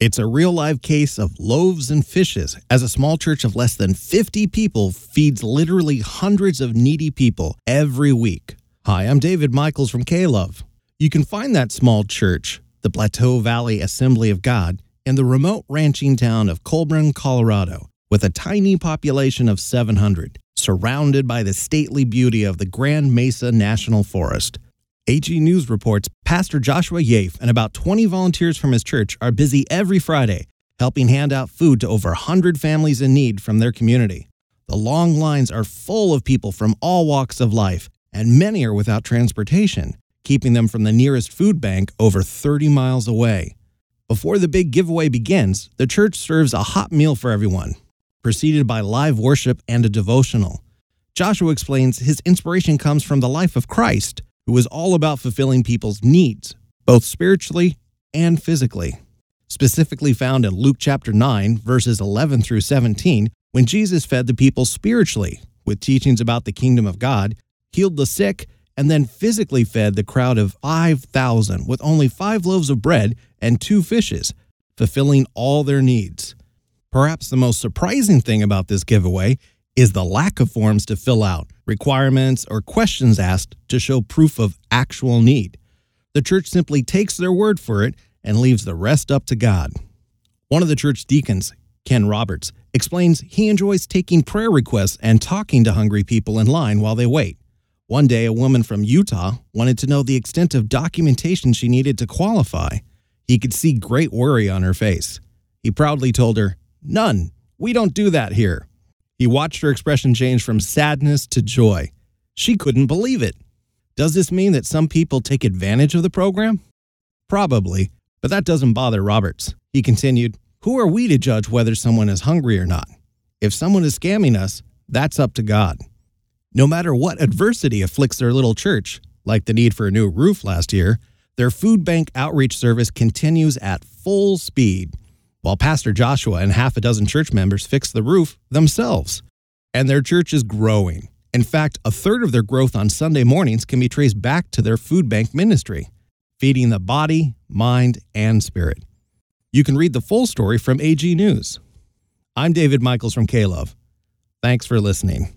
It's a real live case of loaves and fishes as a small church of less than 50 people feeds literally hundreds of needy people every week. Hi, I'm David Michaels from K-Love. You can find that small church, the Plateau Valley Assembly of God, in the remote ranching town of Collbran, Colorado, with a tiny population of 700, surrounded by the stately beauty of the Grand Mesa National Forest. AG News reports Pastor Joshua Yafe and about 20 volunteers from his church are busy every Friday helping hand out food to over 100 families in need from their community. The long lines are full of people from all walks of life, and many are without transportation, keeping them from the nearest food bank over 30 miles away. Before the big giveaway begins, the church serves a hot meal for everyone, preceded by live worship and a devotional. Joshua explains his inspiration comes from the life of Christ who was all about fulfilling people's needs, both spiritually and physically. Specifically found in Luke chapter 9, verses 11 through 17, when Jesus fed the people spiritually with teachings about the kingdom of God, healed the sick, and then physically fed the crowd of 5,000 with only five loaves of bread and two fishes, fulfilling all their needs. Perhaps the most surprising thing about this giveaway is the lack of forms to fill out, requirements, or questions asked to show proof of actual need. The church simply takes their word for it and leaves the rest up to God. One of the church deacons, Ken Roberts, explains he enjoys taking prayer requests and talking to hungry people in line while they wait. One day, a woman from Utah wanted to know the extent of documentation she needed to qualify. He could see great worry on her face. He proudly told her, None. We don't do that here. He watched her expression change from sadness to joy. She couldn't believe it. Does this mean that some people take advantage of the program? Probably, but that doesn't bother Roberts. He continued, Who are we to judge whether someone is hungry or not? If someone is scamming us, that's up to God. No matter what adversity afflicts their little church, like the need for a new roof last year, their food bank outreach service continues at full speed while Pastor Joshua and half a dozen church members fix the roof themselves. And their church is growing. In fact, a third of their growth on Sunday mornings can be traced back to their food bank ministry, feeding the body, mind, and spirit. You can read the full story from AG News. I'm David Michaels from K-Love. Thanks for listening.